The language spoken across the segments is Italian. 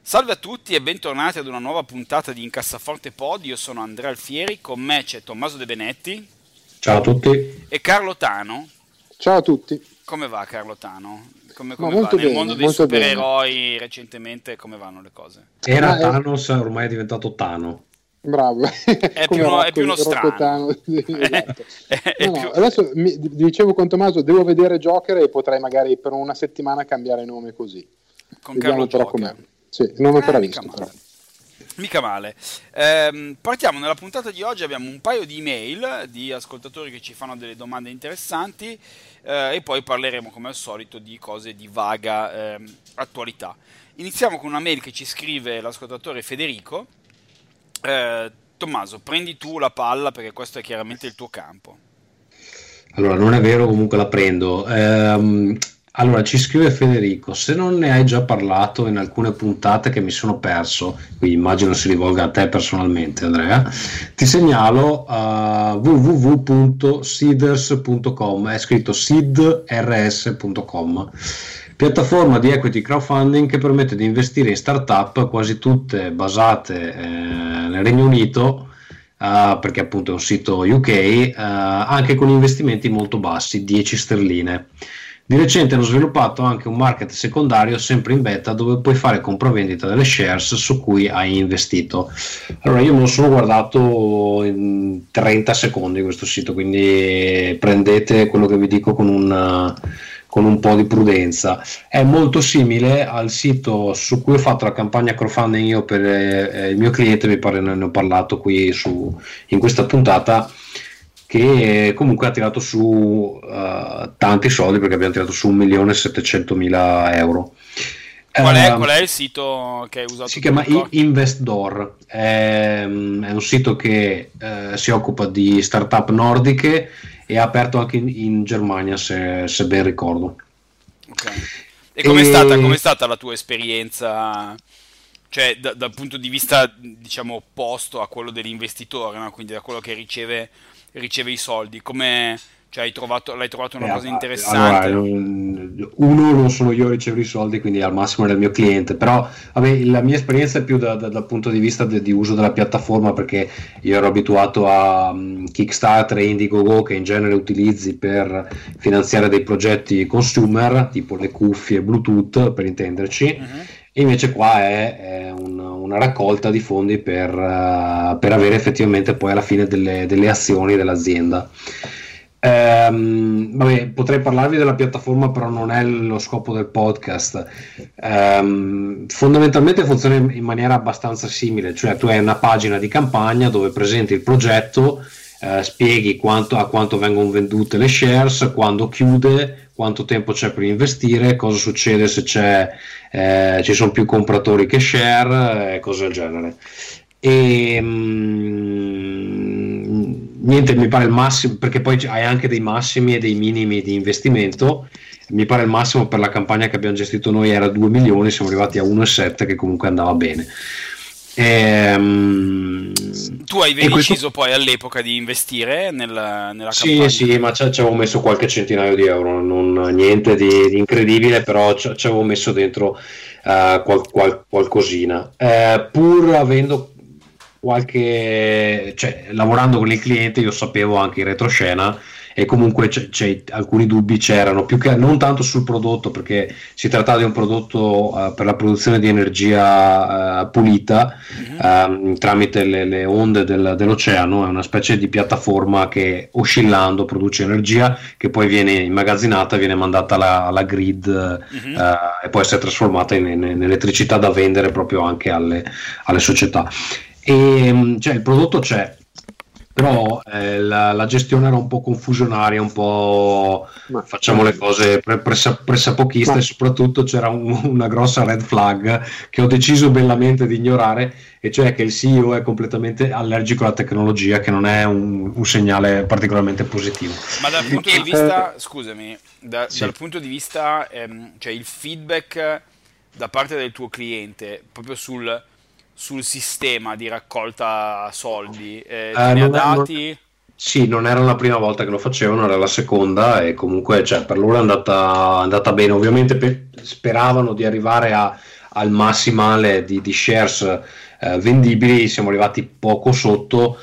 Salve a tutti e bentornati ad una nuova puntata di Incassaforte Pod. Io sono Andrea Alfieri, con me c'è Tommaso De Benetti. Ciao a tutti. E Carlo Tano. Ciao a tutti. Come va Carlo Tano? Come, come va? Nel mondo dei supereroi bene. recentemente come vanno le cose? Era ah, Thanos, è... ormai è diventato Tano. Bravo, è più, uno, è più uno strano. esatto. no, no, adesso mi, dicevo con Tommaso, devo vedere Joker e potrei magari per una settimana cambiare nome così. Con Vediamo Carlo Joker. Com'è. Sì, non ho ancora eh, visto. Mica male. Mica male. Eh, partiamo nella puntata di oggi, abbiamo un paio di email di ascoltatori che ci fanno delle domande interessanti eh, e poi parleremo come al solito di cose di vaga eh, attualità. Iniziamo con una mail che ci scrive l'ascoltatore Federico. Eh, Tommaso, prendi tu la palla perché questo è chiaramente il tuo campo. Allora, non è vero, comunque la prendo. Ehm, allora, ci scrive Federico, se non ne hai già parlato in alcune puntate che mi sono perso, quindi immagino si rivolga a te personalmente Andrea, ti segnalo uh, www.seeders.com, è scritto seedrs.com, piattaforma di equity crowdfunding che permette di investire in startup quasi tutte basate eh, nel Regno Unito, Uh, perché appunto è un sito UK, uh, anche con investimenti molto bassi, 10 sterline. Di recente hanno sviluppato anche un market secondario sempre in beta dove puoi fare compravendita delle shares su cui hai investito. Allora io me lo sono guardato in 30 secondi questo sito, quindi prendete quello che vi dico con un, con un po' di prudenza. È molto simile al sito su cui ho fatto la campagna crowdfunding io per eh, il mio cliente, mi pare ne ho parlato qui su, in questa puntata che comunque ha tirato su uh, tanti soldi perché abbiamo tirato su 1.700.000 euro. Qual è, uh, qual è, il sito che hai usato? Si chiama Investdoor, è, è, un sito che uh, si occupa di startup nordiche e ha aperto anche in, in Germania se, se, ben ricordo. Okay. E com'è, e... Stata, com'è stata la tua esperienza? Cioè, da, dal punto di vista, diciamo, opposto a quello dell'investitore, no? quindi da quello che riceve riceve i soldi? Come cioè, hai trovato, l'hai trovato una eh, cosa interessante? Allora, uno non sono io a ricevere i soldi, quindi al massimo il mio cliente, però vabbè, la mia esperienza è più da, da, dal punto di vista de, di uso della piattaforma perché io ero abituato a um, Kickstarter e Indiegogo che in genere utilizzi per finanziare dei progetti consumer, tipo le cuffie Bluetooth per intenderci. Uh-huh invece qua è, è un, una raccolta di fondi per, uh, per, avere effettivamente poi alla fine delle, delle azioni dell'azienda. Um, vabbè, potrei parlarvi della piattaforma, però non è lo scopo del podcast. Um, fondamentalmente funziona in maniera abbastanza simile, cioè tu hai una pagina di campagna dove presenti il progetto, uh, spieghi quanto, a quanto vengono vendute le shares, quando chiude, quanto tempo c'è per investire, cosa succede se eh, ci sono più compratori che share e cose del genere. E mh, mm, niente, mi pare il massimo, perché poi hai anche dei massimi e dei minimi di investimento. Mi pare il massimo per la campagna che abbiamo gestito noi era 2 milioni, siamo arrivati a 1,7 che comunque andava bene. Ehm, tu avevi deciso questo... poi all'epoca di investire nella, nella sì, campagna? Sì, ma ci avevo messo qualche centinaio di euro, non, niente di, di incredibile, però ci, ci avevo messo dentro uh, qual, qual, qualcosina. Uh, pur avendo qualche... cioè, lavorando con il cliente, io sapevo anche in retroscena e comunque c'è, c'è, alcuni dubbi c'erano, più che non tanto sul prodotto perché si trattava di un prodotto uh, per la produzione di energia uh, pulita mm-hmm. uh, tramite le, le onde del, dell'oceano, è una specie di piattaforma che oscillando produce energia che poi viene immagazzinata, viene mandata alla, alla grid mm-hmm. e può essere trasformata in, in, in, elettricità da vendere proprio anche alle, alle società. E, cioè, il prodotto c'è, però eh, la, la, gestione era un po' confusionaria, un po' ma, facciamo le cose pre, pressa, pressappochiste ma, e soprattutto c'era un, una grossa red flag che ho deciso bellamente di ignorare e cioè che il CEO è completamente allergico alla tecnologia che non è un, un segnale particolarmente positivo. Ma dal punto di vista, scusami, da, sì. dal punto di vista, ehm, cioè il feedback da parte del tuo cliente proprio sul sul sistema di raccolta soldi? Eh, eh, ne ha dati? Non... Sì, non era la prima volta che lo facevano, era la seconda e comunque cioè, per loro è andata, andata bene. Ovviamente pe- speravano di arrivare a, al massimale di, di shares eh, vendibili, siamo arrivati poco sotto,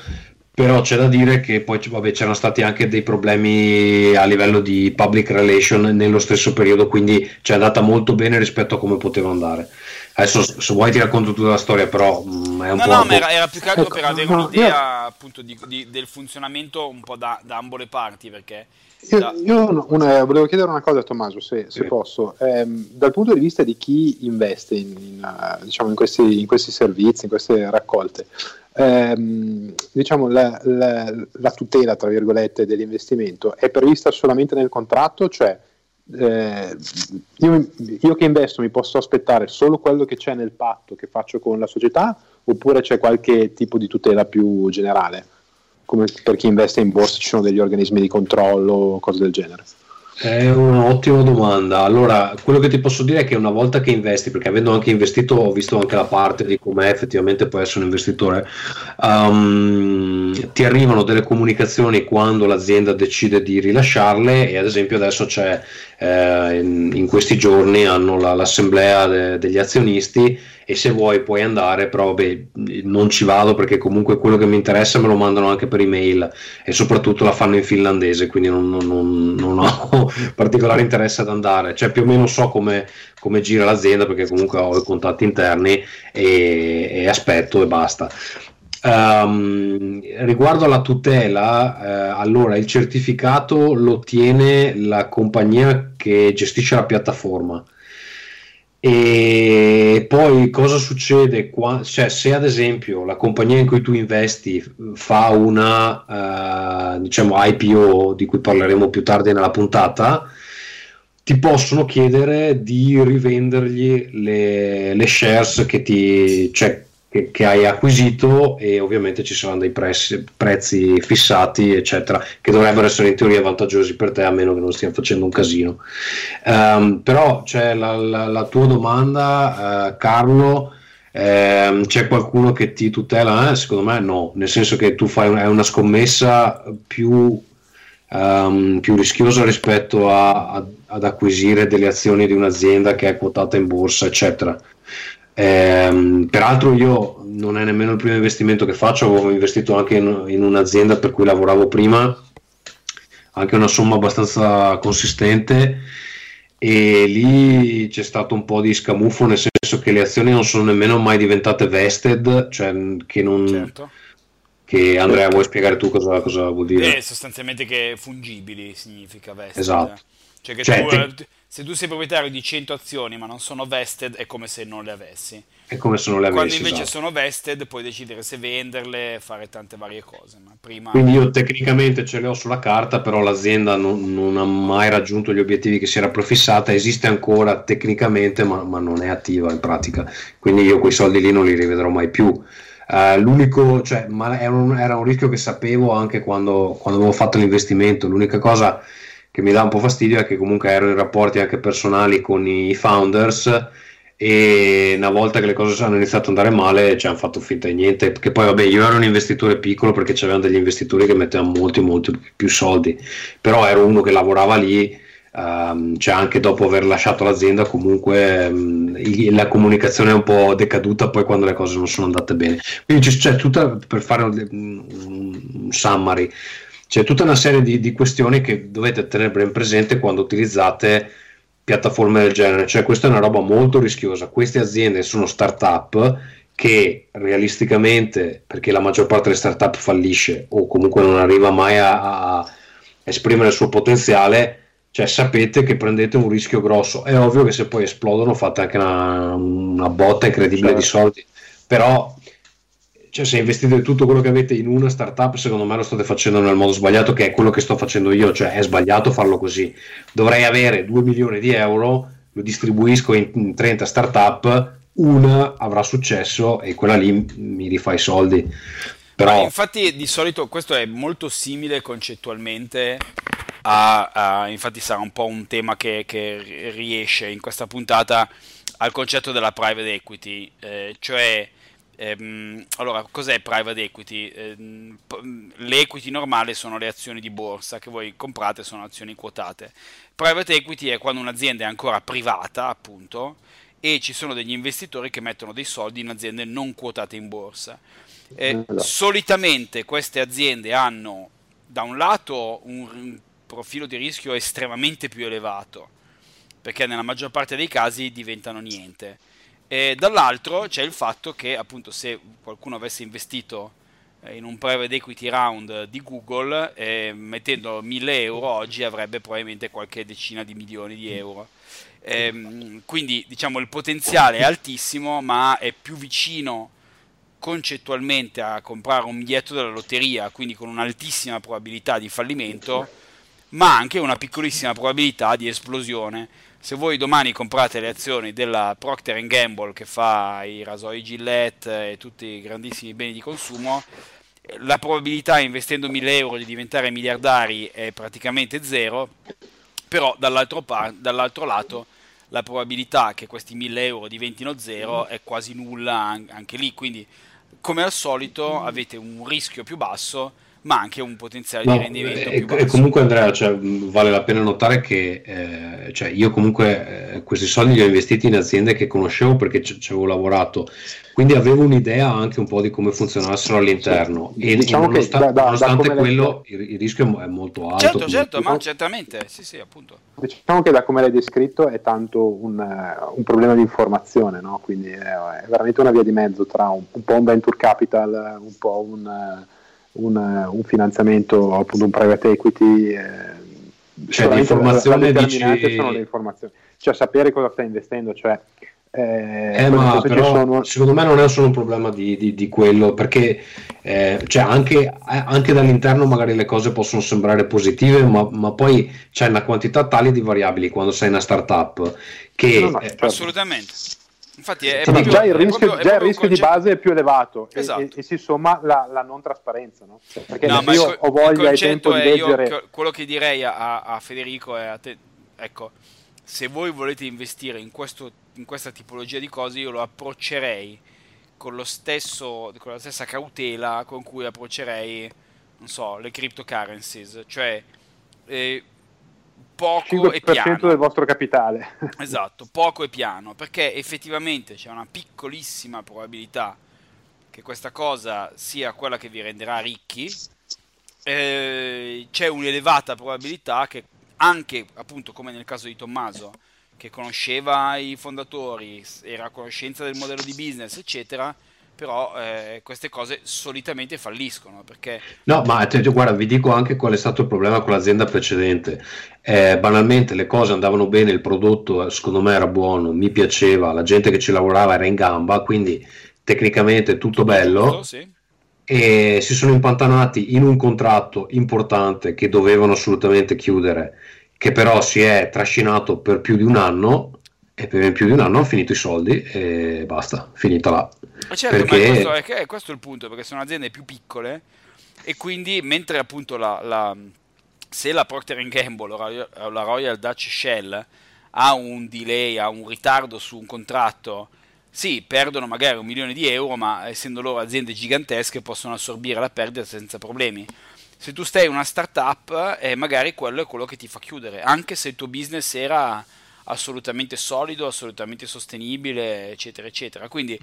però c'è da dire che poi vabbè, c'erano stati anche dei problemi a livello di public relation nello stesso periodo, quindi ci è andata molto bene rispetto a come poteva andare. Adesso se vuoi ti racconto tutta la storia, però mh, mm, è un no, po'... No, ma era, era, più che altro ecco, per avere un'idea appunto di, di, del funzionamento un po' da, da ambo le parti, perché... Io, da... io una, volevo chiedere una cosa a Tommaso, se, se sì. posso. Eh, dal punto di vista di chi investe in, in, uh, diciamo in, questi, in, questi, servizi, in queste raccolte, ehm, diciamo la, la, la, tutela, tra virgolette, dell'investimento è prevista solamente nel contratto? Cioè eh, io, io, che investo mi posso aspettare solo quello che c'è nel patto che faccio con la società oppure c'è qualche tipo di tutela più generale? Come per chi investe in borsa ci sono degli organismi di controllo o cose del genere? È un'ottima domanda. Allora, quello che ti posso dire è che una volta che investi, perché avendo anche investito, ho visto anche la parte di come effettivamente può essere un investitore, um, ti arrivano delle comunicazioni quando l'azienda decide di rilasciarle e ad esempio adesso c'è eh, in, in, questi giorni hanno la, l'assemblea de, degli azionisti e se vuoi puoi andare, però beh, non ci vado perché comunque quello che mi interessa me lo mandano anche per email e soprattutto la fanno in finlandese, quindi non, non, non, ho particolare interesse ad andare, cioè più o meno so come, come gira l'azienda perché comunque ho i contatti interni e, e aspetto e basta. Um, riguardo alla tutela, eh, allora il certificato lo ottiene la compagnia che gestisce la piattaforma. E poi cosa succede? Qua, cioè, se ad esempio la compagnia in cui tu investi fa una uh, diciamo IPO di cui parleremo più tardi nella puntata, ti possono chiedere di rivendergli le, le shares che ti, cioè, che, che, hai acquisito e ovviamente ci saranno dei prezzi, prezzi, fissati eccetera che dovrebbero essere in teoria vantaggiosi per te a meno che non stiano facendo un casino um, però c'è la, la, la, tua domanda uh, Carlo ehm, c'è qualcuno che ti tutela? Eh? secondo me no nel senso che tu fai una, una scommessa più Um, più rischiosa rispetto a, a, ad acquisire delle azioni di un'azienda che è quotata in borsa, eccetera. Ehm, peraltro io non è nemmeno il primo investimento che faccio, avevo investito anche in, in, un'azienda per cui lavoravo prima, anche una somma abbastanza consistente e lì c'è stato un po' di scamuffo nel senso che le azioni non sono nemmeno mai diventate vested, cioè che non... Certo. Che Andrea vuoi spiegare tu cosa, cosa vuol dire? Eh, sostanzialmente che fungibili significa vested. Esatto. Cioè che cioè, tu, te se tu sei proprietario di 100 azioni ma non sono vested è come se non le avessi. È come se non le avessi. Quando invece esatto. sono vested puoi decidere se venderle, fare tante varie cose. Prima... Quindi io tecnicamente ce le ho sulla carta, però l'azienda non, non, ha mai raggiunto gli obiettivi che si era prefissata, esiste ancora tecnicamente ma, ma non è attiva in pratica. Quindi io quei soldi lì non li rivedrò mai più. Uh, l'unico, cioè, ma era un, era un, rischio che sapevo anche quando, quando avevo fatto l'investimento. L'unica cosa che mi dà un po' fastidio è che comunque ero in rapporti anche personali con i founders e una volta che le cose hanno iniziato ad andare male ci hanno fatto finta di niente. Che poi vabbè io ero un investitore piccolo perché c'erano degli investitori che mettevano molti molti più soldi. Però ero uno che lavorava lì um, cioè anche dopo aver lasciato l'azienda comunque um, la comunicazione è un po' decaduta poi quando le cose non sono andate bene. Quindi c'è, c'è tutta per fare un, un summary c'è tutta una serie di, di, questioni che dovete tenere ben presente quando utilizzate piattaforme del genere, cioè questa è una roba molto rischiosa, queste aziende sono start-up che realisticamente, perché la maggior parte delle start-up fallisce o comunque non arriva mai a, a esprimere il suo potenziale, cioè sapete che prendete un rischio grosso. È ovvio che se poi esplodono fate anche una, una botta incredibile certo. di soldi, però cioè, se investite tutto quello che avete in una startup, secondo me lo state facendo nel modo sbagliato, che è quello che sto facendo io, cioè è sbagliato farlo così. Dovrei avere 2 milioni di euro, lo distribuisco in 30 startup, una avrà successo e quella lì mi rifà i soldi. Però... infatti di solito questo è molto simile concettualmente a, a, infatti sarà un po' un tema che, che riesce in questa puntata al concetto della private equity, eh, cioè ehm, allora cos'è private equity? Eh, le equity normali sono le azioni di borsa che voi comprate, sono azioni quotate. Private equity è quando un'azienda è ancora privata, appunto, e ci sono degli investitori che mettono dei soldi in aziende non quotate in borsa. Eh, solitamente queste aziende hanno da un lato un profilo di rischio estremamente più elevato perché nella maggior parte dei casi diventano niente. E dall'altro c'è il fatto che appunto se qualcuno avesse investito eh, in un private equity round di Google eh, mettendo 1000 euro oggi avrebbe probabilmente qualche decina di milioni di euro. Eh, quindi diciamo il potenziale è altissimo ma è più vicino concettualmente a comprare un biglietto della lotteria, quindi con un'altissima probabilità di fallimento, ma anche una piccolissima probabilità di esplosione se voi domani comprate le azioni della Procter Gamble che fa i rasoi Gillette e tutti i grandissimi beni di consumo, la probabilità investendo 1000 euro di diventare miliardari è praticamente zero, però dall'altro, par- dall'altro lato la probabilità che questi 1000 euro diventino zero è quasi nulla anche lì, quindi come al solito avete un rischio più basso ma anche un potenziale no, di rendimento e, e comunque Andrea cioè, vale la pena notare che eh, cioè, io comunque eh, questi soldi li ho investiti in aziende che conoscevo perché ci, ci avevo lavorato. Quindi avevo un'idea anche un po' di come funzionassero all'interno. sì, e diciamo nonostante, che da, da, nonostante da quello il, il, rischio è molto alto certo certo ma certamente sì sì appunto. Diciamo che da come l'hai descritto è tanto un, uh, un problema di informazione no? quindi è, è, veramente una via di mezzo tra un, un po' un venture capital un po' un uh, un, un finanziamento, appunto un private equity. Eh, cioè, l'informazione dici... sono le informazioni, cioè sapere cosa stai investendo, cioè eh, eh, ma però, sono... secondo me non è solo un problema di, di, di quello perché eh, cioè anche, eh, anche, dall'interno magari le cose possono sembrare positive ma, ma, poi c'è una quantità tale di variabili quando sei una startup che no, no, certo. assolutamente Infatti è cioè, proprio, già il rischio, proprio, già il rischio concetto... di base è più elevato esatto. e, e, si somma la, la non trasparenza. No? Perché no, io ho voglia e tempo di leggere... Io, quello che direi a, a Federico è a te, ecco, se voi volete investire in, questo, in questa tipologia di cose io lo approccerei con, lo stesso, con la stessa cautela con cui approccerei, non so, le cryptocurrencies, cioè... Eh, poco e piano. del vostro capitale. Esatto, poco e piano, perché effettivamente c'è una piccolissima probabilità che questa cosa sia quella che vi renderà ricchi. Eh, c'è un'elevata probabilità che anche, appunto, come nel caso di Tommaso, che conosceva i fondatori, era a conoscenza del modello di business, eccetera, però eh, queste cose solitamente falliscono perché... No, ma guarda, vi dico anche qual è stato il problema con l'azienda precedente. Eh, banalmente le cose andavano bene, il prodotto secondo me era buono, mi piaceva, la gente che ci lavorava era in gamba, quindi tecnicamente tutto bello. Tutto, sì. E si sono impantanati in un contratto importante che dovevano assolutamente chiudere, che però si è trascinato per più di un anno e per più di un anno hanno finito i soldi e basta, finita là. Ma certo, perché... ma questo è, questo è il punto, perché sono aziende più piccole e quindi mentre appunto la, la, se la Procter Gamble o la Royal Dutch Shell ha un delay, ha un ritardo su un contratto, sì, perdono magari un milione di euro, ma essendo loro aziende gigantesche possono assorbire la perdita senza problemi. Se tu stai una startup, eh, magari quello è quello che ti fa chiudere, anche se il tuo business era assolutamente solido, assolutamente sostenibile, eccetera, eccetera. Quindi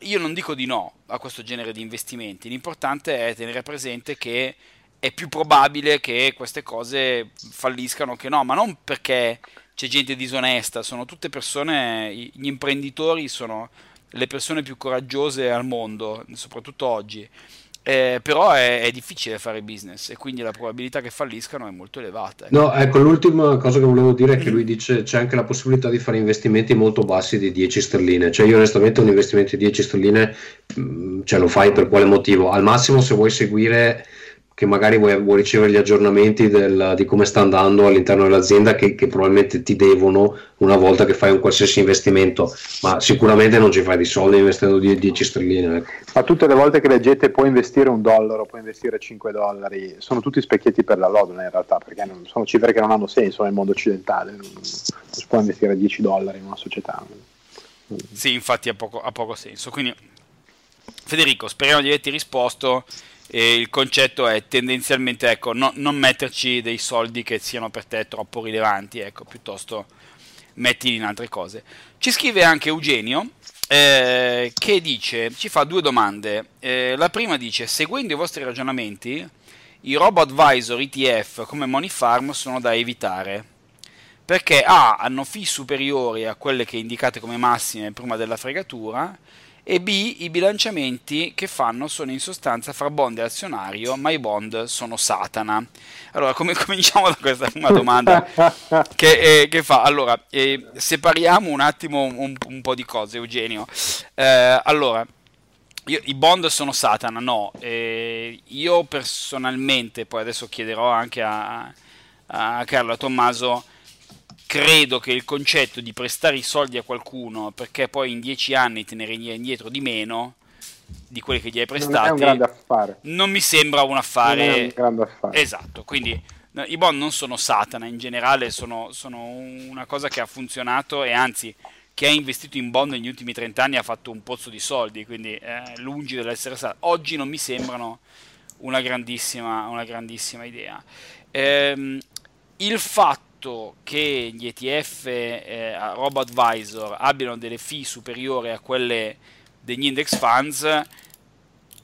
io non dico di no a questo genere di investimenti, l'importante è tenere presente che è più probabile che queste cose falliscano che no, ma non perché c'è gente disonesta, sono tutte persone, gli imprenditori sono le persone più coraggiose al mondo, soprattutto oggi. Eh, però è, è, difficile fare business e quindi la probabilità che falliscano è molto elevata. Ecco. No, ecco, l'ultima cosa che volevo dire è che lui dice c'è anche la possibilità di fare investimenti molto bassi di 10 sterline, cioè io onestamente un investimento di 10 sterline mm, cioè, lo fai per quale motivo? Al massimo se vuoi seguire che magari vuoi, vuoi ricevere gli aggiornamenti del, di come sta andando all'interno dell'azienda che, che, probabilmente ti devono una volta che fai un qualsiasi investimento, ma sicuramente non ci fai di soldi investendo 10 sterline. Ecco. Ma tutte le volte che leggete puoi investire un dollaro, puoi investire 5 dollari, sono tutti specchietti per la lodona in realtà, perché non, sono cifre che non hanno senso nel mondo occidentale, non, non si può investire 10 dollari in una società. Sì, infatti ha poco, ha poco senso. Quindi Federico, speriamo di averti risposto e il concetto è tendenzialmente ecco, no, non metterci dei soldi che siano per te troppo rilevanti, ecco, piuttosto mettili in altre cose. Ci scrive anche Eugenio eh, che dice, ci fa due domande. Eh, la prima dice, seguendo i vostri ragionamenti, i robot advisor ETF come Money Farm sono da evitare perché A hanno fee superiori a quelle che indicate come massime prima della fregatura e B i bilanciamenti che fanno sono in sostanza fra bond e azionario, ma i bond sono Satana. Allora, come cominciamo da questa prima domanda che, eh, che, fa? Allora, eh, separiamo un attimo un, un, po' di cose, Eugenio. Eh, allora, io, i bond sono Satana, no. Eh, io personalmente, poi adesso chiederò anche a, a Carlo, a Tommaso, credo che il concetto di prestare i soldi a qualcuno perché poi in dieci anni te ne regni indietro di meno di quelli che gli hai prestati non, non mi sembra un affare, un grande affare. esatto quindi i bond non sono satana in generale sono, sono, una cosa che ha funzionato e anzi chi ha investito in bond negli ultimi 30 anni ha fatto un pozzo di soldi quindi eh, lungi dall'essere satana. Oggi non mi sembrano una grandissima, una grandissima idea. Ehm, il fatto fatto che gli ETF eh, Robo Advisor abbiano delle fee superiori a quelle degli index funds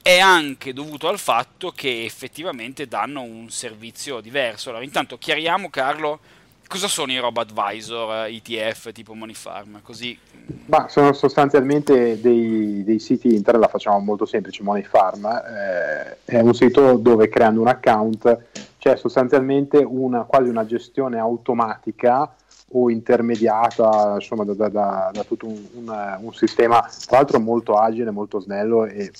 è anche dovuto al fatto che effettivamente danno un servizio diverso. Allora, intanto chiariamo, Carlo, cosa sono i Robo Advisor ETF eh, tipo Money Farm? Così... Ma sono sostanzialmente dei, dei, siti internet, la facciamo molto semplice, Money Farm eh, è un sito dove creando un account c'è sostanzialmente una, quasi una gestione automatica o intermediata insomma, da, da, da, da tutto un, un, un, sistema tra l'altro molto agile, molto snello e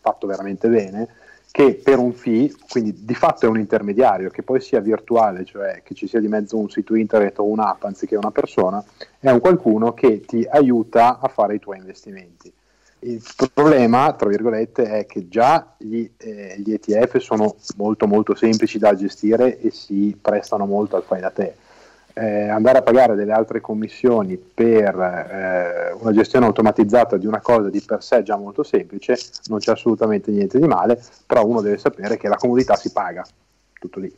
fatto veramente bene che per un fee, quindi di fatto è un intermediario che poi sia virtuale, cioè che ci sia di mezzo un sito internet o un'app anziché una persona, è un qualcuno che ti aiuta a fare i tuoi investimenti. Il problema, tra virgolette, è che già gli, eh, gli, ETF sono molto molto semplici da gestire e si prestano molto al fai da te. Eh, andare a pagare delle altre commissioni per eh, una gestione automatizzata di una cosa di per sé già molto semplice non c'è assolutamente niente di male, però uno deve sapere che la comodità si paga, tutto lì.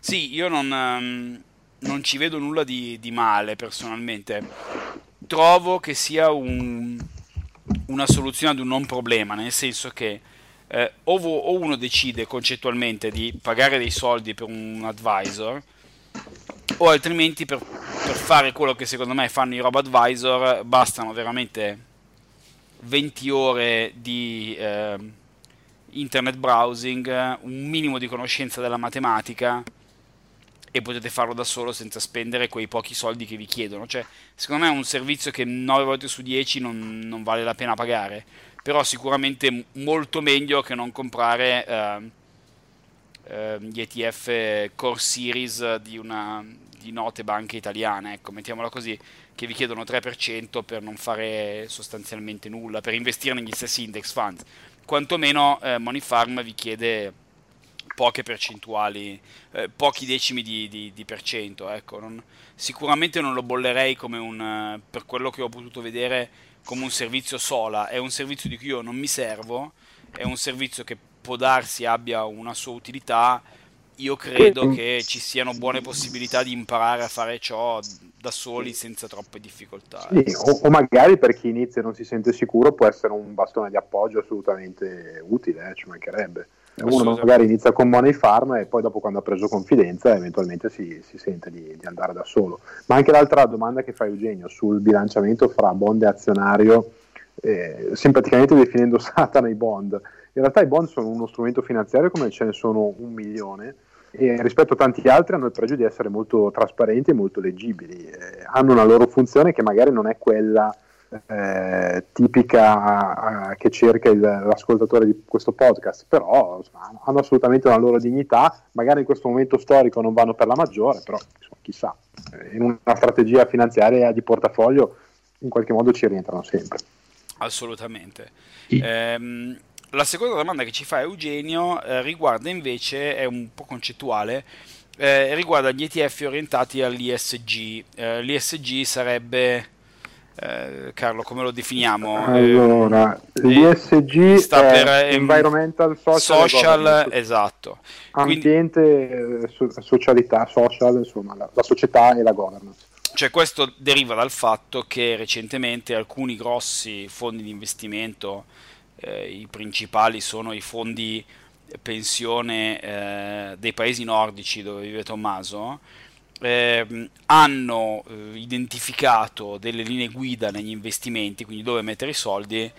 Sì, io non, um, non ci vedo nulla di, di male personalmente. Trovo che sia un, una soluzione ad un non problema, nel senso che eh, o, o, uno decide concettualmente di pagare dei soldi per un advisor, o altrimenti per, per fare quello che secondo me fanno i robo advisor bastano veramente 20 ore di eh, internet browsing, un minimo di conoscenza della matematica e potete farlo da solo senza spendere quei pochi soldi che vi chiedono. Cioè, secondo me è un servizio che 9 volte su 10 non, non vale la pena pagare, però sicuramente molto meglio che non comprare eh, eh, gli ETF Core Series di, una, di note banche italiane, ecco, mettiamola così, che vi chiedono 3% per non fare sostanzialmente nulla, per investire negli stessi index funds. Quantomeno eh, Money Farm vi chiede poche percentuali, eh, pochi decimi di, di, di percento. Ecco. Non, sicuramente non lo bollerei come un, per quello che ho potuto vedere, come un servizio sola. È un servizio di cui io non mi servo, è un servizio che può darsi abbia una sua utilità. Io credo che ci siano buone possibilità di imparare a fare ciò da soli senza troppe difficoltà. Sì, o, o, magari per chi inizia e non si sente sicuro può essere un bastone di appoggio assolutamente utile, eh, ci mancherebbe uno magari inizia con Money Farm e poi dopo quando ha preso confidenza eventualmente si, si sente di, di, andare da solo. Ma anche l'altra domanda che fa Eugenio sul bilanciamento fra bond e azionario, eh, simpaticamente definendo Satana i bond, In realtà i bond sono uno strumento finanziario come ce ne sono un milione e rispetto a tanti altri hanno il pregio di essere molto trasparenti e molto leggibili. Eh, hanno una loro funzione che magari non è quella eh, tipica eh, che cerca il, l'ascoltatore di questo podcast, però insomma, hanno assolutamente una loro dignità, magari in questo momento storico non vanno per la maggiore, però insomma, chissà, in una strategia finanziaria di portafoglio in qualche modo ci rientrano sempre. Assolutamente. Sì. Ehm, la seconda domanda che ci fa Eugenio eh, riguarda invece, è un po' concettuale, eh, riguarda gli ETF orientati all'ISG. Eh, L'ISG sarebbe, eh, Carlo, come lo definiamo? Allora, eh, l'ISG sta per ehm, Environmental Social, social esatto. Ambiente, Quindi, socialità, social, insomma, la, la società e la governance. Cioè questo deriva dal fatto che recentemente alcuni grossi fondi di investimento, eh, i principali sono i fondi pensione eh, dei paesi nordici dove vive Tommaso, eh, hanno eh, identificato delle linee guida negli investimenti, quindi dove mettere i soldi,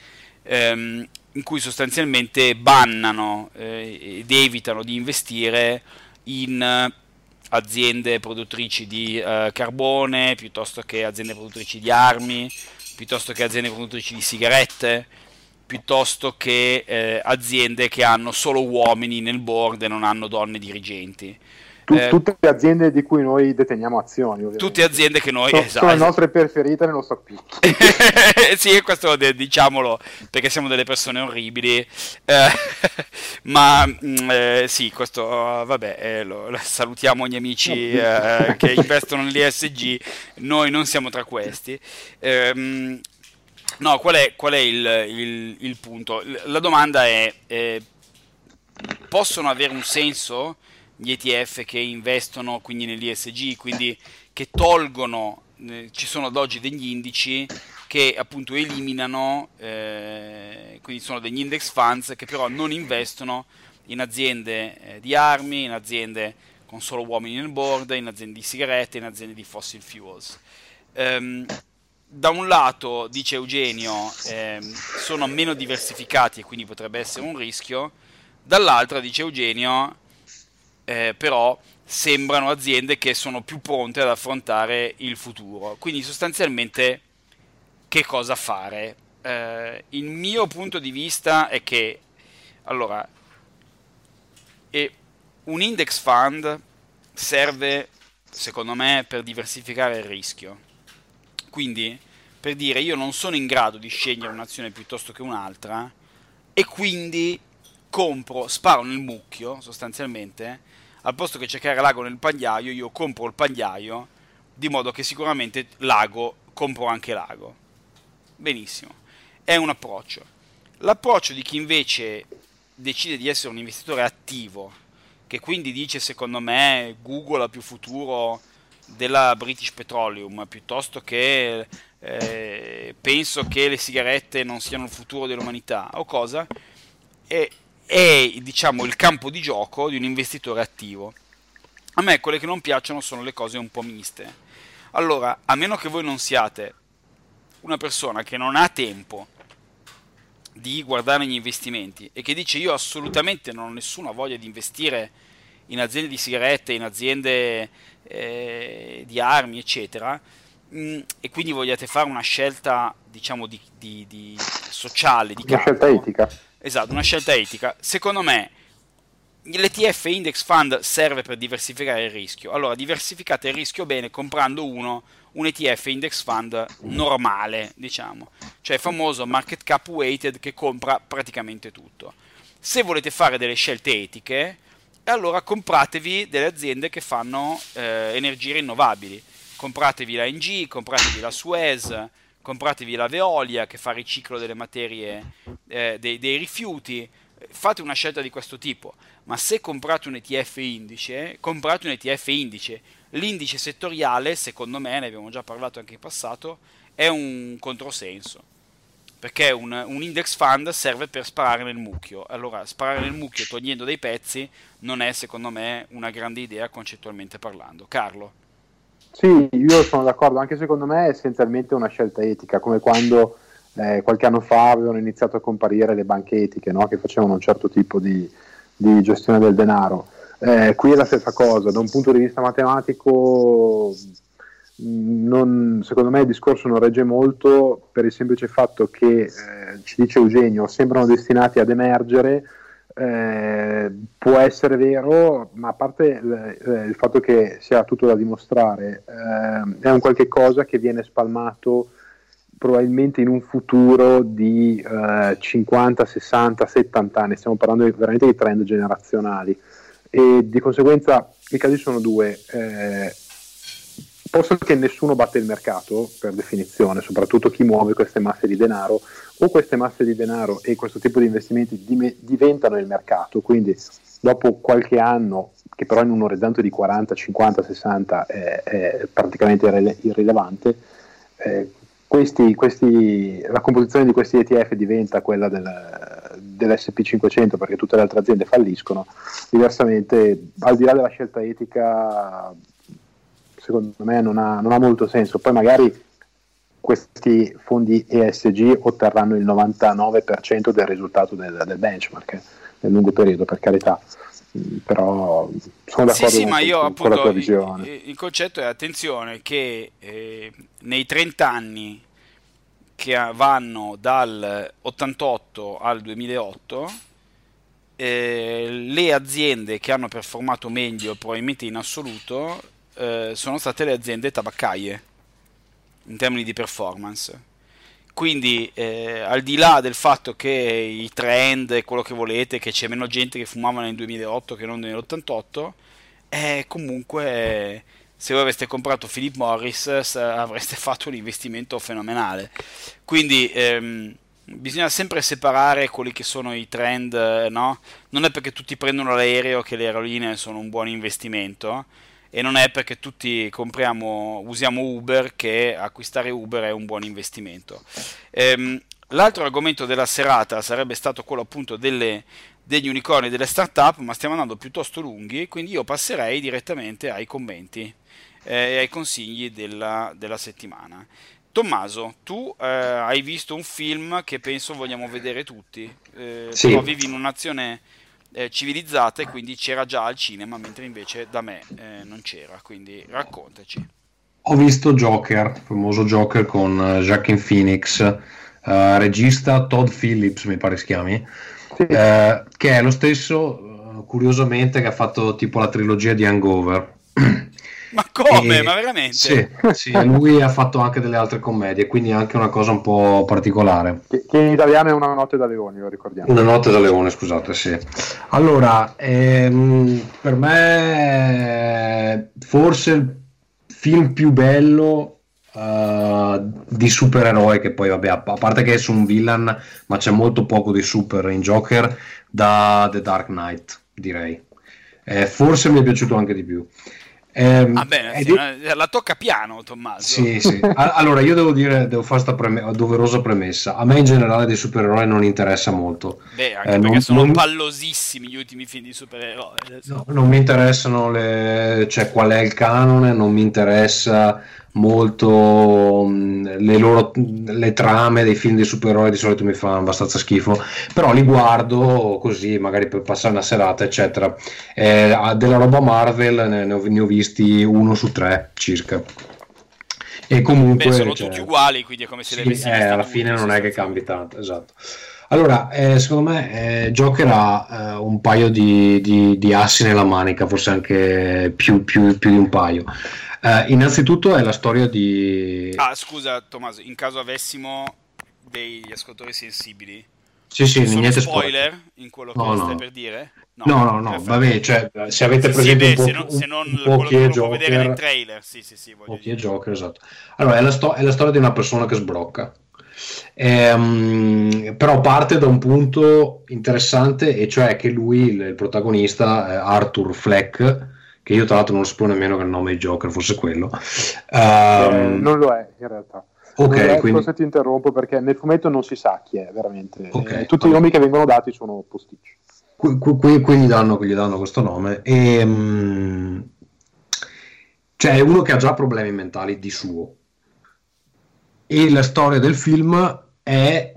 ehm, in cui sostanzialmente bannano eh, ed evitano di investire in aziende produttrici di eh, carbone, piuttosto che aziende produttrici di armi, piuttosto che aziende produttrici di sigarette, piuttosto che eh, aziende che hanno solo uomini nel board e non hanno donne dirigenti. Tu, eh, tutte le aziende di cui noi deteniamo azioni. Ovviamente. Tutte aziende che noi... So, esatto. Sono le nostre preferite nello pick. sì, questo diciamolo perché siamo delle persone orribili. Eh, ma mm, eh, sì, questo vabbè, eh, lo, lo, salutiamo gli amici eh, che investono nell'ISG, noi non siamo tra questi. Ehm, no, qual è, qual è il, il, il, punto? La domanda è, eh, possono avere un senso? Gli ETF che investono quindi nell'ISG, quindi che tolgono, eh, ci sono ad oggi degli indici che appunto eliminano, eh, quindi sono degli index funds che però non investono in aziende eh, di armi, in aziende con solo uomini nel board, in aziende di sigarette, in aziende di fossil fuels. Um, da un lato, dice Eugenio, eh, sono meno diversificati e quindi potrebbe essere un rischio, dall'altra, dice Eugenio, eh, però sembrano aziende che sono più pronte ad affrontare il futuro. Quindi sostanzialmente che cosa fare? Eh, il mio punto di vista è che allora un index fund serve secondo me per diversificare il rischio. Quindi per dire io non sono in grado di scegliere un'azione piuttosto che un'altra e quindi compro, sparo nel mucchio sostanzialmente al posto che cercare l'ago nel pagliaio, io compro il pagliaio, di modo che sicuramente l'ago compro anche l'ago. Benissimo, è un approccio. L'approccio di chi invece decide di essere un investitore attivo, che quindi dice secondo me Google ha più futuro della British Petroleum, piuttosto che eh, penso che le sigarette non siano il futuro dell'umanità o cosa, e è diciamo il campo di gioco di un investitore attivo. A me quelle che non piacciono sono le cose un po' miste. Allora, a meno che voi non siate una persona che non ha tempo di guardare gli investimenti e che dice io assolutamente non ho nessuna voglia di investire in aziende di sigarette, in aziende eh, di armi, eccetera, mh, mm, e quindi vogliate fare una scelta, diciamo, di, di, di sociale, di una campo, scelta etica Esatto, una scelta etica. Secondo me l'ETF Index Fund serve per diversificare il rischio. Allora, diversificate il rischio bene comprando uno, un ETF Index Fund normale, diciamo, cioè famoso market cap weighted che compra praticamente tutto. Se volete fare delle scelte etiche, allora compratevi delle aziende che fanno eh, energie rinnovabili. Compratevi la NG, compratevi la Suez, compratevi la Veolia che fa riciclo delle materie, eh, dei, dei, rifiuti, fate una scelta di questo tipo, ma se comprate un ETF indice, comprate un ETF indice. L'indice settoriale, secondo me, ne abbiamo già parlato anche in passato, è un controsenso, perché un, un index fund serve per sparare nel mucchio. Allora, sparare nel mucchio togliendo dei pezzi non è, secondo me, una grande idea concettualmente parlando. Carlo? Sì, io sono d'accordo, anche secondo me è essenzialmente una scelta etica, come quando eh, qualche anno fa avevano iniziato a comparire le banche etiche no? che facevano un certo tipo di, di gestione del denaro. Eh, qui è la stessa cosa, da un punto di vista matematico non, secondo me il discorso non regge molto per il semplice fatto che, eh, ci dice Eugenio, sembrano destinati ad emergere, eh, può essere vero, ma a parte eh, il fatto che sia tutto da dimostrare, eh, è un qualche cosa che viene spalmato probabilmente in un futuro di 50, 60, 70 anni, stiamo parlando veramente di trend generazionali. E di conseguenza i casi sono due eh, posto che nessuno batte il mercato per definizione, soprattutto chi muove queste masse di denaro, o queste masse di denaro e questo tipo di investimenti dim- diventano il mercato, quindi dopo qualche anno, che però in un orizzonte di 40, 50, 60 è, è praticamente irrile- irrilevante, eh, questi, questi, la composizione di questi ETF diventa quella del, dell'SP500 perché tutte le altre aziende falliscono, diversamente al di là della scelta etica secondo me non ha, non ha molto senso. Poi magari questi fondi ESG otterranno il 99% del risultato del, del benchmark eh, nel lungo periodo, per carità. Mm, però sono d'accordo sì, sì, con, ma io, con, appunto, la tua visione. Il, il, concetto è attenzione che eh, nei 30 anni che vanno dal 88 al 2008 eh, le aziende che hanno performato meglio probabilmente in assoluto eh, sono state le aziende tabaccaie in termini di performance. Quindi, eh, al di là del fatto che i trend quello che volete, che c'è meno gente che fumava nel 2008 che non nell'88, eh, comunque se voi aveste comprato Philip Morris avreste fatto un investimento fenomenale. Quindi ehm, bisogna sempre separare quelli che sono i trend, no? Non è perché tutti prendono l'aereo che le aerolinee sono un buon investimento e non è perché tutti compriamo, usiamo Uber che acquistare Uber è un buon investimento. Ehm, l'altro argomento della serata sarebbe stato quello appunto delle, degli unicorni delle startup, ma stiamo andando piuttosto lunghi, quindi io passerei direttamente ai commenti eh, e ai consigli della, della settimana. Tommaso, tu eh, hai visto un film che penso vogliamo vedere tutti, eh, sì. però vivi in un'azione eh, civilizzata e quindi c'era già al cinema, mentre invece da me eh, non c'era. Quindi raccontaci. Ho visto Joker, il famoso Joker con uh, Joaquin Phoenix, uh, regista Todd Phillips, mi pare si chiami, sì. uh, che è lo stesso, curiosamente, che ha fatto tipo la trilogia di Hangover. Ma come? E, Ma veramente? Sì, sì, lui ha fatto anche delle altre commedie, quindi anche una cosa un po' particolare. Che, che in italiano è Una notte da leone, lo ricordiamo. Una notte da leone, scusate, sì. Allora, ehm, per me forse il film più bello Uh, di supereroi che poi vabbè a parte che è su un villain ma c'è molto poco di super in Joker da The Dark Knight direi eh, forse mi è piaciuto anche di più eh, ah bene, sì, di... la tocca piano Tommaso. Sì, sì. allora io devo dire, devo fare questa preme- doverosa premessa. A me in generale dei supereroi non interessa molto. Beh, anche eh, perché non, sono non... pallosissimi gli ultimi film di supereroi. No, non mi interessano le... cioè qual è il canone, non mi interessa molto le loro le trame dei film di supereroi di solito mi fanno abbastanza schifo però li guardo così magari per passare una serata eccetera. Eh, della roba Marvel ne, ne, ho, ne, ho, visti uno su tre circa. E comunque Beh, sono cioè, tutti uguali quindi è come se sì, le eh, alla fine non è che cambi tanto esatto. Allora, eh, secondo me eh, Joker ha eh, un paio di, di, di, assi nella manica, forse anche più, più, più di un paio. Uh, innanzitutto è la storia di... Ah, scusa Tommaso, in caso avessimo degli ascoltatori sensibili, sì, sì, niente spoiler, spoiler in quello che no, stai no. per dire? No, no, no, no vabbè, cioè, se avete presente sì, beh, un po', se non, un è Joker, vedere nei trailer, sì, sì, sì, voglio è Joker, esatto. Allora, è la, sto- è la, storia di una persona che sbrocca. Ehm, però parte da un punto interessante, e cioè che lui, il, il protagonista, Arthur Fleck, che io tra l'altro non sapevo nemmeno che il nome di Joker fosse quello. Um, eh, non lo è in realtà. Ok, quindi... forse ti interrompo perché nel fumetto non si sa chi è veramente. Okay, eh, tutti i nomi che vengono dati sono posticci. Qui, qui, qui gli, danno, gli, danno, questo nome. E, um, cioè è uno che ha già problemi mentali di suo. E la storia del film è,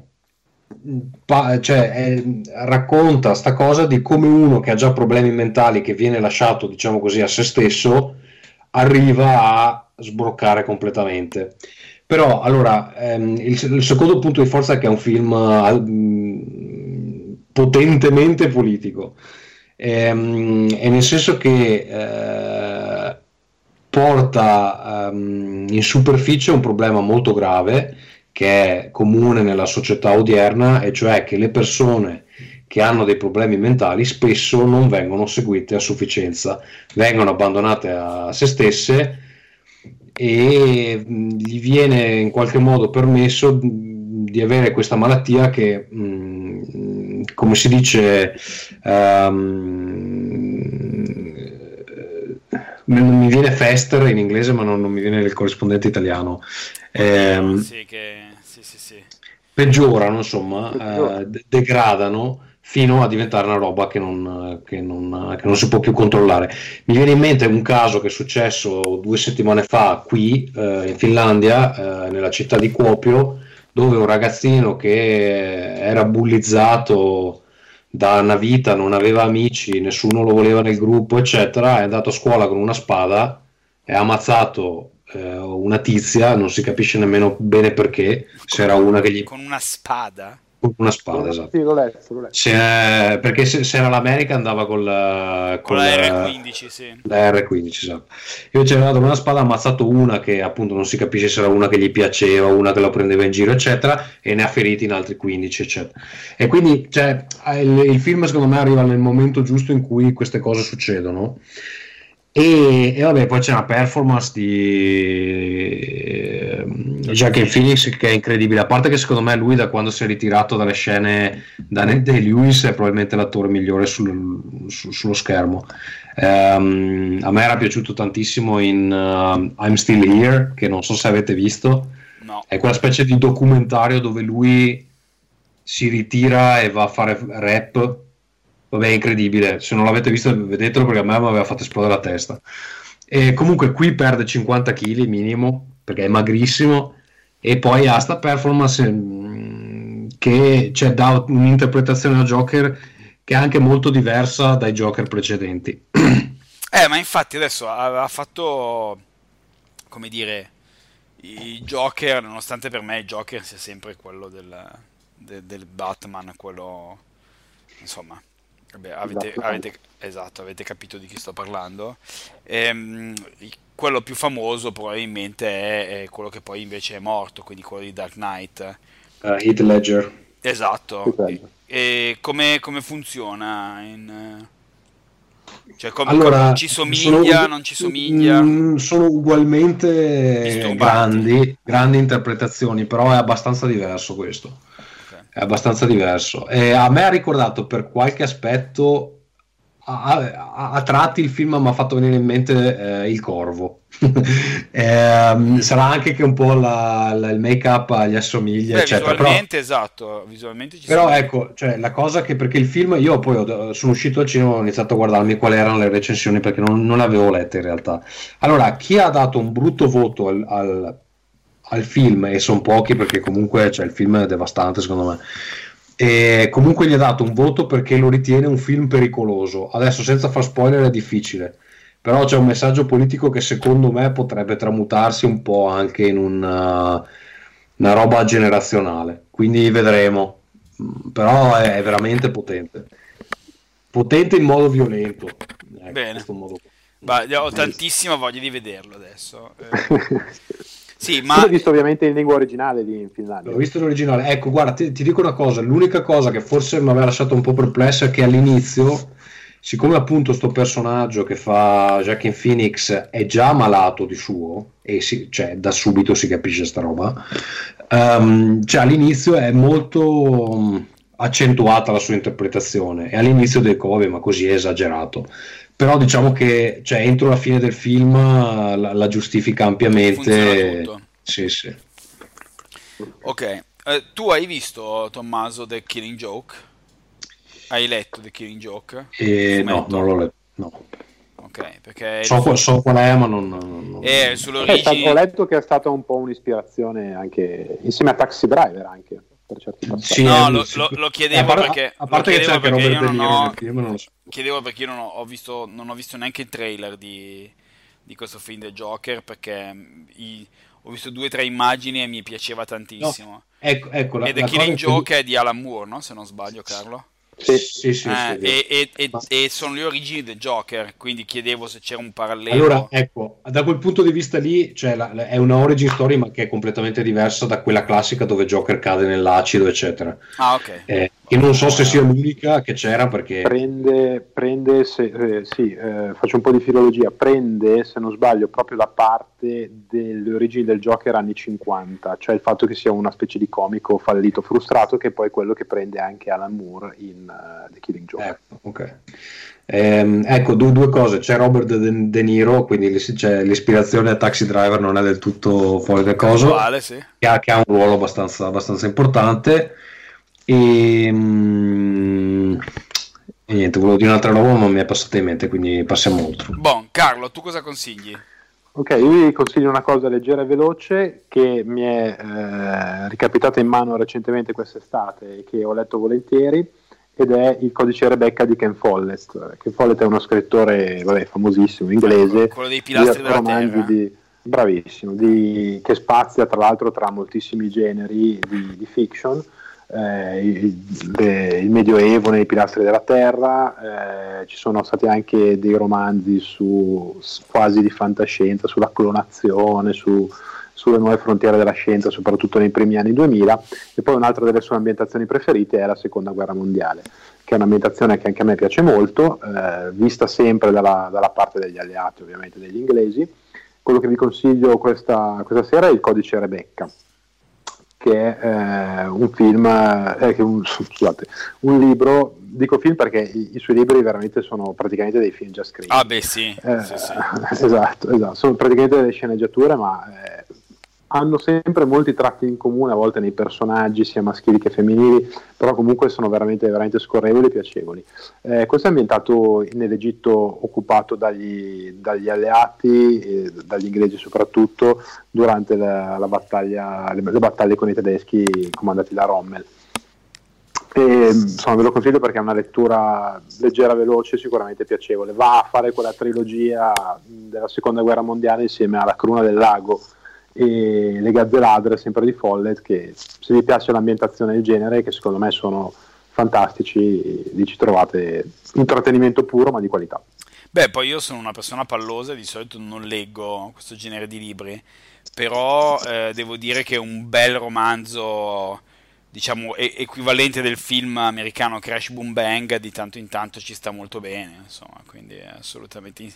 cioè, è, racconta sta cosa di come uno che ha già problemi mentali, che viene lasciato, diciamo così, a se stesso, arriva a sbroccare completamente. Però, allora, ehm, il, il, secondo punto di forza è che è un film uh, potentemente politico, ehm, e nel senso che eh, porta um, in superficie un problema molto grave che è comune nella società odierna, e cioè che le persone che hanno dei problemi mentali spesso non vengono seguite a sufficienza, vengono abbandonate a se stesse e gli viene in qualche modo permesso di avere questa malattia che, come si dice, um, mi viene Fester in inglese ma non, non mi viene il corrispondente italiano. Eh, sì, che sì, sì, sì. peggiorano, insomma, eh, degradano fino a diventare una roba che non, che, non, che non, si può più controllare. Mi viene in mente un caso che è successo due settimane fa qui eh, in Finlandia, eh, nella città di Kuopio, dove un ragazzino che era bullizzato da una vita, non aveva amici, nessuno lo voleva nel gruppo, eccetera, è andato a scuola con una spada, è ammazzato eh, una tizia, non si capisce nemmeno bene perché, se era una che gli... Con una spada? Con una spada, esatto. Sì, l'ho letto, l'ho letto. Se, perché se, se, era l'America andava con la, con, con la R15, sì. La R15, esatto. Io c'era andato con una spada, ha ammazzato una che appunto non si capisce se era una che gli piaceva, una che lo prendeva in giro, eccetera, e ne ha feriti in altri 15, eccetera. E quindi cioè, il, il film secondo me arriva nel momento giusto in cui queste cose succedono e, e, vabbè, poi c'è una performance di eh, Joaquin Phoenix che è incredibile. A parte che secondo me lui, da quando si è ritirato dalle scene da Ned Lewis, è probabilmente l'attore migliore sul, su, sullo schermo. Um, a me era piaciuto tantissimo in uh, I'm Still Here, che non so se avete visto. No. È quella specie di documentario dove lui si ritira e va a fare rap Vabbè, è incredibile. Se non l'avete visto, vedetelo perché a me mi aveva fatto esplodere la testa. E comunque qui perde 50 kg minimo perché è magrissimo e poi ha sta performance mm, che cioè, dà un'interpretazione a Joker che è anche molto diversa dai Joker precedenti. Eh, ma infatti adesso ha, fatto, come dire, i Joker, nonostante per me il Joker sia sempre quello del, del, del Batman, quello insomma Vabbè, avete, esatto. Avete, esatto, avete capito di chi sto parlando. Ehm, quello più famoso probabilmente è, è, quello che poi invece è morto, quindi quello di Dark Knight. Uh, Heath Ledger. Esatto. E, e come, come, funziona? In, cioè, come, allora, come ci somiglia, sono, non ci somiglia? Mm, sono ugualmente grandi, grandi interpretazioni, però è abbastanza diverso questo è abbastanza diverso. E a me ha ricordato per qualche aspetto. A, a, a tratti il film mi ha fatto venire in mente eh, il corvo. eh, sarà anche che un po' la, la, il make up gli assomiglia, Beh, eccetera. Visualmente, però, esatto. Visualmente però ecco, cioè, la cosa che perché il film io poi ho, sono uscito al cinema ho iniziato a guardarmi quali erano le recensioni perché non, non le avevo lette in realtà. Allora, chi ha dato un brutto voto al, al al film, e sono pochi perché comunque cioè, il film è devastante secondo me. E comunque gli ha dato un voto perché lo ritiene un film pericoloso. Adesso senza far spoiler è difficile, però c'è un messaggio politico che secondo me potrebbe tramutarsi un po' anche in una, una roba generazionale. Quindi vedremo. Però è, è veramente potente. Potente in modo violento. Ecco, Bene. Modo... Bah, ho tantissima voglia di vederlo adesso. Eh. Sì, ma... L'ho visto ovviamente in lingua originale lì in Finlandia. L'ho visto in originale. Ecco, guarda, ti, ti, dico una cosa, l'unica cosa che forse mi aveva lasciato un po' perplesso è che all'inizio, siccome appunto sto personaggio che fa Jackin Phoenix è già malato di suo, e si, cioè da subito si capisce sta roba, um, cioè all'inizio è molto um, accentuata la sua interpretazione e all'inizio dico, vabbè, ma così è esagerato però diciamo che cioè, entro la fine del film la, la giustifica ampiamente. Sì, sì. Ok, eh, tu hai visto Tommaso The Killing Joke? Hai letto The Killing Joke? Eh, no, non l'ho letto. No. Ok, perché so, so qual è, ma non. non, eh, sull'origine... ho letto che è stata un po' un'ispirazione anche insieme a Taxi Driver anche. Per certi passaggi. Sì, no, lo, lo, lo, chiedevo a par- perché, a parte che c'è perché io non ho, film, non so. chiedevo perché io non ho, visto, non ho visto neanche il trailer di, di questo film del Joker perché mm, i, ho visto due o tre immagini e mi piaceva tantissimo. No, ecco, ecco, la, Ed è Killing Joke è di Alan Moore, no? Se non sbaglio, Carlo. Sì, sì, sì, eh, sì, e, e, e, e, sono le origini del Joker, quindi chiedevo se c'era un parallelo. Allora, ecco, da quel punto di vista lì cioè, la, la, è una origin story, ma che è completamente diversa da quella classica dove Joker cade nell'acido, eccetera. Ah, ok. Eh, e non so se sia l'unica che c'era perché... Prende, prende se, eh, sì, eh, faccio un po' di filologia, prende, se non sbaglio, proprio la parte delle origini del Joker anni 50, cioè il fatto che sia una specie di comico fallito, frustrato, che è poi quello che prende anche Alan Moore in uh, The Killing Joke. Ecco, ok. Eh, ecco, due, due, cose, c'è Robert De, De Niro, quindi c'è l'ispirazione a Taxi Driver non è del tutto fuori del coso, sì. che, ha, che, ha, un ruolo abbastanza, abbastanza importante. E, mm, e, niente, volevo dire un'altra roba, ma mi è passata in mente, quindi passiamo oltre. Bon, Carlo, tu cosa consigli? Ok, io vi consiglio una cosa leggera e veloce che mi è eh, ricapitata in mano recentemente quest'estate e che ho letto volentieri ed è il codice Rebecca di Ken Follett. Ken Follett è uno scrittore vabbè, famosissimo inglese. Quello dei pilastri della terra. Di, bravissimo, di, che spazia tra l'altro tra moltissimi generi di, di fiction eh, il, il, Medioevo nei pilastri della terra, eh, ci sono stati anche dei romanzi su, quasi di fantascienza sulla clonazione, su, sulle nuove frontiere della scienza, soprattutto nei primi anni 2000, e poi un'altra delle sue ambientazioni preferite è la Seconda Guerra Mondiale, che è un'ambientazione che anche a me piace molto, eh, vista sempre dalla, dalla, parte degli alleati, ovviamente degli inglesi. Quello che vi consiglio questa, questa sera è il codice Rebecca che è eh, un film, eh, un, scusate, un libro, dico film perché i, i, suoi libri veramente sono praticamente dei film già scritti. Ah beh sì, eh, sì, sì. esatto, esatto, sono praticamente delle sceneggiature ma eh, hanno sempre molti tratti in comune, a volte nei personaggi, sia maschili che femminili, però comunque sono veramente, veramente scorrevoli e piacevoli. Eh, questo è ambientato nell'Egitto occupato dagli, dagli alleati, eh, dagli inglesi soprattutto, durante la, la battaglia, le, le, battaglie con i tedeschi comandati da Rommel. E, insomma, ve lo consiglio perché è una lettura leggera, veloce, sicuramente piacevole. Va a fare quella trilogia della seconda guerra mondiale insieme alla Cruna del Lago e Le Gazze Ladre, sempre di Follett, che se vi piace l'ambientazione del genere, che secondo me sono fantastici, lì ci trovate intrattenimento puro ma di qualità. Beh, poi io sono una persona pallosa e di solito non leggo questo genere di libri, però eh, devo dire che un bel romanzo, diciamo, equivalente del film americano Crash Boom Bang, di tanto in tanto ci sta molto bene, insomma, quindi assolutamente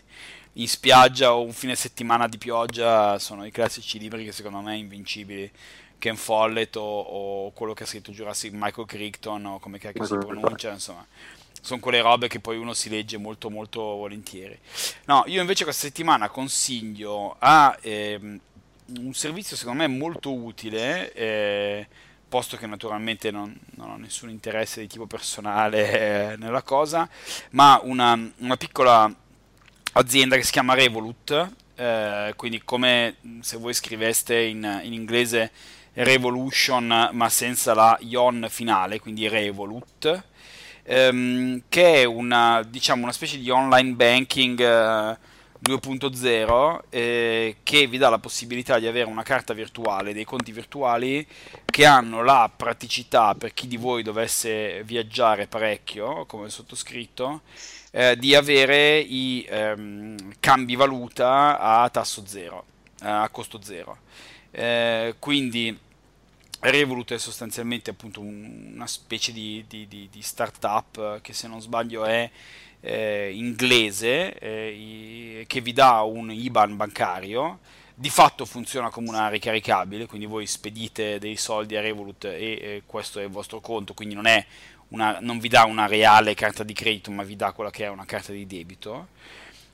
in spiaggia o un fine settimana di pioggia sono i classici libri che secondo me invincibili. Ken Follett o, o quello che ha scritto Jurassic Michael Crichton o come cacchio si pronuncia, insomma sono quelle robe che poi uno si legge molto molto volentieri. No, io invece questa settimana consiglio a ehm, un servizio secondo me molto utile, eh, posto che naturalmente non, non, ho nessun interesse di tipo personale eh, nella cosa, ma una, una piccola azienda che si chiama Revolut, eh, quindi come se voi scriveste in, in, inglese Revolution ma senza la ion finale, quindi Revolut, ehm, che è una, diciamo, una specie di online banking eh, 2.0 eh, che vi dà la possibilità di avere una carta virtuale, dei conti virtuali che hanno la praticità per chi di voi dovesse viaggiare parecchio, come sottoscritto, eh, di avere i ehm, cambi valuta a tasso zero, eh, a costo zero. Eh, quindi Revolut è sostanzialmente appunto un, una specie di, di, di, di, startup che se non sbaglio è eh, inglese eh, che vi dà un IBAN bancario di fatto funziona come una ricaricabile quindi voi spedite dei soldi a Revolut e eh, questo è il vostro conto quindi non una, non vi dà una reale carta di credito, ma vi dà quella che è una carta di debito.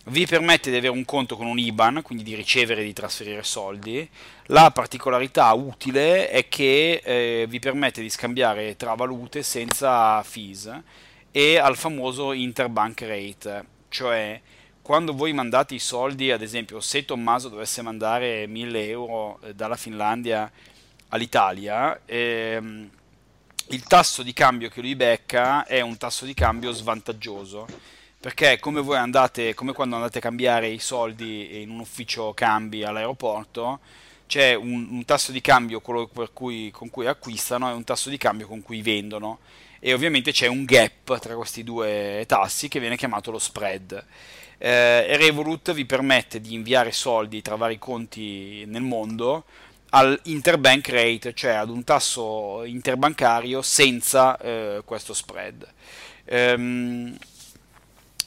Vi permette di avere un conto con un IBAN, quindi di ricevere e di trasferire soldi. La particolarità utile è che eh, vi permette di scambiare tra valute senza fees e al famoso interbank rate, cioè quando voi mandate i soldi, ad esempio se Tommaso dovesse mandare 1000 euro eh, dalla Finlandia all'Italia, ehm, il tasso di cambio che lui becca è un tasso di cambio svantaggioso. Perché come voi andate, come quando andate a cambiare i soldi in un ufficio cambi all'aeroporto, c'è un, un tasso di cambio cui, con cui acquistano e un tasso di cambio con cui vendono e ovviamente c'è un gap tra questi due tassi che viene chiamato lo spread. Eh, Revolut vi permette di inviare soldi tra vari conti nel mondo all'interbank rate, cioè ad un tasso interbancario senza eh, questo spread. Ehm,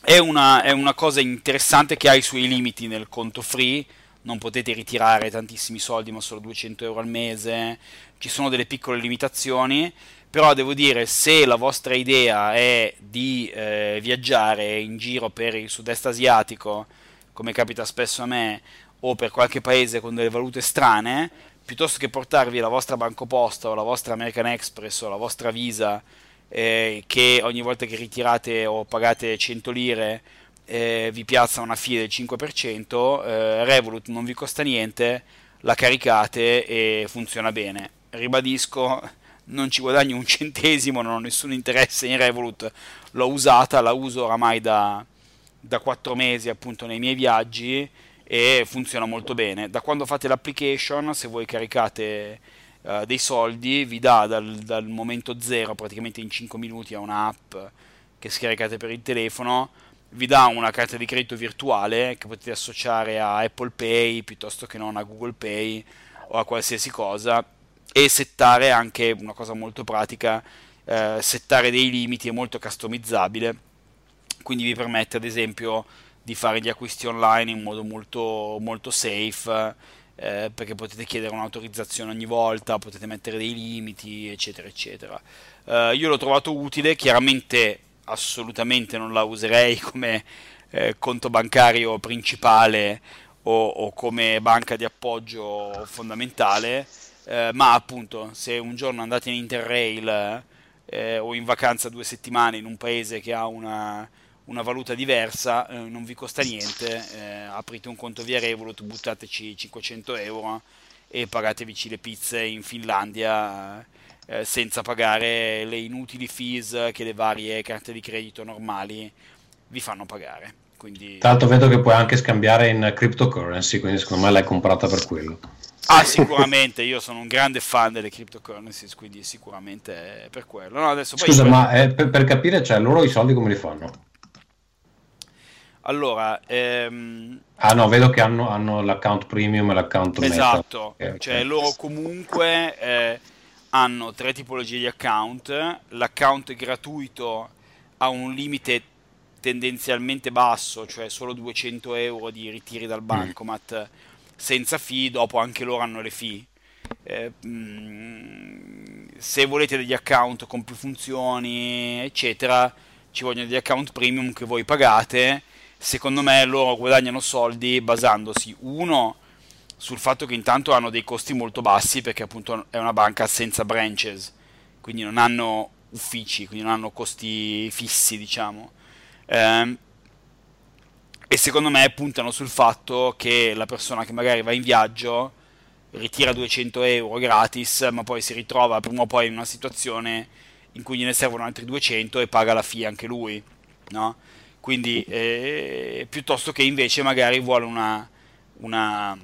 è una, è una cosa interessante che ha i suoi limiti nel conto free, non potete ritirare tantissimi soldi ma solo 200 euro al mese, ci sono delle piccole limitazioni, però devo dire se la vostra idea è di eh, viaggiare in giro per il sud-est asiatico, come capita spesso a me, o per qualche paese con delle valute strane, piuttosto che portarvi la vostra Banco Posta o la vostra American Express o la vostra Visa eh, che ogni volta che ritirate o pagate 100 lire eh, vi piazza una fee del 5%, eh, Revolut non vi costa niente, la caricate e funziona bene. Ribadisco, non ci guadagno un centesimo, non ho nessun interesse in Revolut, l'ho usata, la uso oramai da, da 4 mesi appunto nei miei viaggi e funziona molto bene. Da quando fate l'application, se voi caricate uh, dei soldi, vi dà dal, dal, momento zero, praticamente in 5 minuti, a un'app che scaricate per il telefono, vi dà una carta di credito virtuale che potete associare a Apple Pay piuttosto che non a Google Pay o a qualsiasi cosa e settare anche una cosa molto pratica, eh, settare dei limiti è molto customizzabile, quindi vi permette ad esempio di fare gli acquisti online in modo molto, molto safe eh, perché potete chiedere un'autorizzazione ogni volta, potete mettere dei limiti, eccetera, eccetera. Eh, io l'ho trovato utile, chiaramente assolutamente non la userei come eh, conto bancario principale o, o, come banca di appoggio fondamentale, eh, ma appunto se un giorno andate in Interrail eh, o in vacanza due settimane in un paese che ha una una valuta diversa, eh, non vi costa niente, eh, aprite un conto via Revolut, buttateci 500 euro e pagatevici le pizze in Finlandia eh, senza pagare le inutili fees che le varie carte di credito normali vi fanno pagare. Quindi... L'altro vedo che puoi anche scambiare in cryptocurrency, quindi secondo me l'hai comprata per quello. Ah, sicuramente, io sono un grande fan delle cryptocurrencies, quindi sicuramente è per quello. No, Scusa, poi... ma eh, per, per, capire, cioè, loro i soldi come li fanno? Allora, ehm... ah no, vedo che hanno, hanno l'account premium e l'account meta. Esatto, okay, cioè okay. loro comunque eh, hanno tre tipologie di account. L'account gratuito ha un limite tendenzialmente basso, cioè solo 200 euro di ritiri dal mm. bancomat mm. Senza fee, dopo anche loro hanno le fee. Eh, mm, se volete degli account con più funzioni, eccetera, ci vogliono degli account premium che voi pagate secondo me loro guadagnano soldi basandosi uno sul fatto che intanto hanno dei costi molto bassi perché appunto è una banca senza branches, quindi non hanno uffici, quindi non hanno costi fissi, diciamo. Eh, e secondo me puntano sul fatto che la persona che magari va in viaggio ritira 200 euro gratis, ma poi si ritrova prima o poi in una situazione in cui gliene servono altri 200 e paga la FIA anche lui, no? quindi eh, piuttosto che invece magari vuole una, una,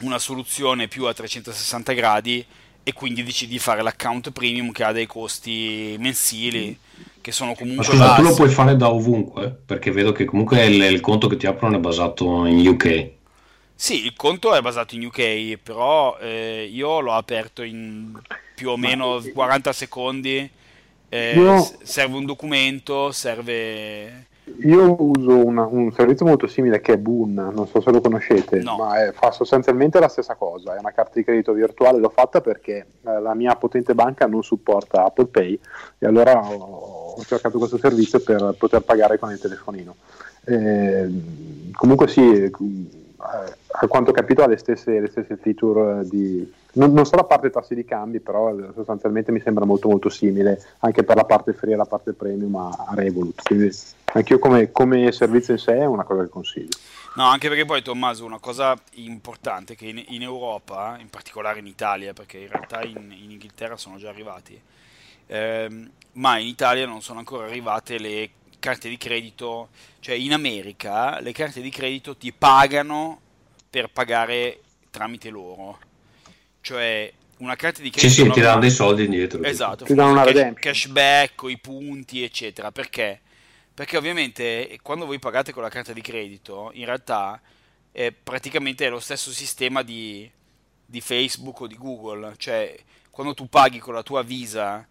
una, soluzione più a 360 gradi e quindi decidi di fare l'account premium che ha dei costi mensili che sono comunque Ma scusa, tu lo puoi fare da ovunque? Perché vedo che comunque il, il conto che ti aprono è basato in UK sì, il conto è basato in UK, però eh, io l'ho aperto in più o meno 40 secondi. Eh, io... Serve un documento, serve io uso una, un servizio molto simile che è Boon, non so se lo conoscete, no. ma è, fa sostanzialmente la stessa cosa, è una carta di credito virtuale, l'ho fatta perché eh, la mia potente banca non supporta Apple Pay e allora ho, ho cercato questo servizio per poter pagare con il telefonino. Eh, comunque sì, a quanto ho capito ha le stesse, le stesse feature di... Non, non so la parte tassi di cambi, però sostanzialmente mi sembra molto molto simile anche per la parte free e la parte premium a, a Revolut. Quindi Anch'io come, come servizio in sé è una cosa che consiglio. No, anche perché poi Tommaso, una cosa importante che in, in Europa, in particolare in Italia, perché in realtà in, in Inghilterra sono già arrivati, ehm, ma in Italia non sono ancora arrivate le carte di credito, cioè in America le carte di credito ti pagano per pagare tramite loro, cioè una carta di credito... Sì, sì, ti danno dei soldi indietro. Esatto, ti danno una cash, cashback, i punti, eccetera. Perché? Perché ovviamente quando voi pagate con la carta di credito, in realtà è praticamente lo stesso sistema di, di Facebook o di Google, cioè quando tu paghi con la tua Visa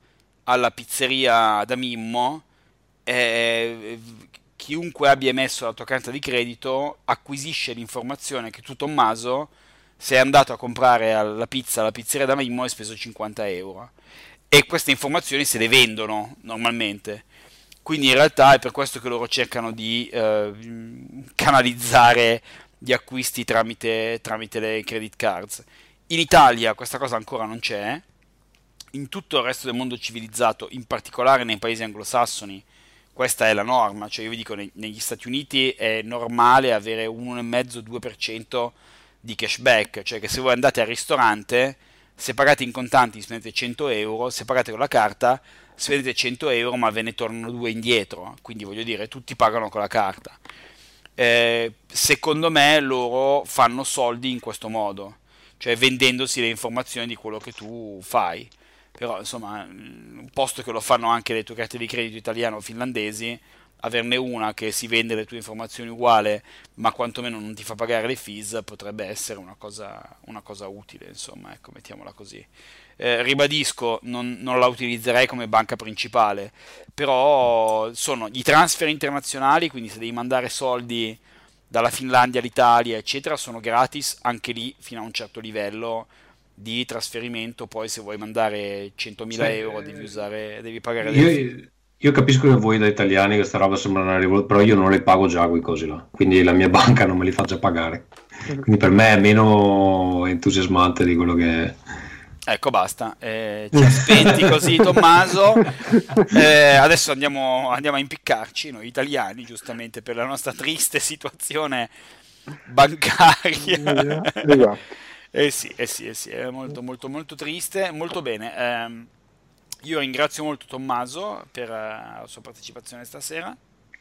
alla pizzeria da Mimmo, eh, chiunque abbia emesso la tua carta di credito acquisisce l'informazione che tu Tommaso sei andato a comprare la pizza alla pizzeria da Mimmo e hai speso 50 euro. E queste informazioni se le vendono normalmente. Quindi in realtà è per questo che loro cercano di eh, canalizzare gli acquisti tramite, tramite le credit cards. In Italia questa cosa ancora non c'è. In tutto il resto del mondo civilizzato in particolare nei paesi anglosassoni questa è la norma, cioè io vi dico negli Stati Uniti è normale avere 1,5-2% di cashback, cioè che se voi andate al ristorante, se pagate in contanti spendete 100 euro, se pagate con la carta spendete 100 euro ma ve ne tornano due indietro, quindi voglio dire tutti pagano con la carta. Eh, secondo me loro fanno soldi in questo modo, cioè vendendosi le informazioni di quello che tu fai. Però insomma, posto che lo fanno anche le tue carte di credito italiane o finlandesi, averne una che si vende le tue informazioni uguale, ma quantomeno non ti fa pagare le fees, potrebbe essere una cosa, una cosa utile, insomma, ecco, mettiamola così. Eh, ribadisco, non, non, la utilizzerei come banca principale, però sono i transfer internazionali, quindi se devi mandare soldi dalla Finlandia all'Italia, eccetera, sono gratis anche lì fino a un certo livello di trasferimento, poi se vuoi mandare 100.000 sì, euro devi, usare, devi pagare io, io capisco che voi da italiani questa roba sembra una rivoluzione, però io non le pago già quei cosi là, quindi la mia banca non me li fa già pagare. Quindi per me è meno entusiasmante di quello che è. Ecco, basta. Eh, ci aspetti così, Tommaso. Eh, adesso andiamo, andiamo, a impiccarci, noi italiani, giustamente, per la nostra triste situazione bancaria. Esatto. Eh sì, eh sì, eh sì, è molto, molto, molto triste. Molto bene. Eh, io ringrazio molto Tommaso per eh, la sua partecipazione stasera.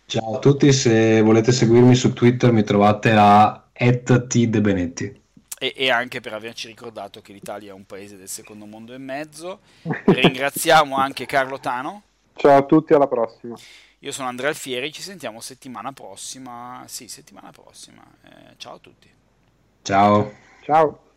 Ciao a tutti, se volete seguirmi su Twitter mi trovate a @tdebenetti. E, e anche per averci ricordato che l'Italia è un paese del secondo mondo e mezzo. Ringraziamo anche Carlo Tano. Ciao a tutti, alla prossima. Io sono Andrea Alfieri, ci sentiamo settimana prossima. Sì, settimana prossima. Eh, ciao a tutti. Ciao. Ciao.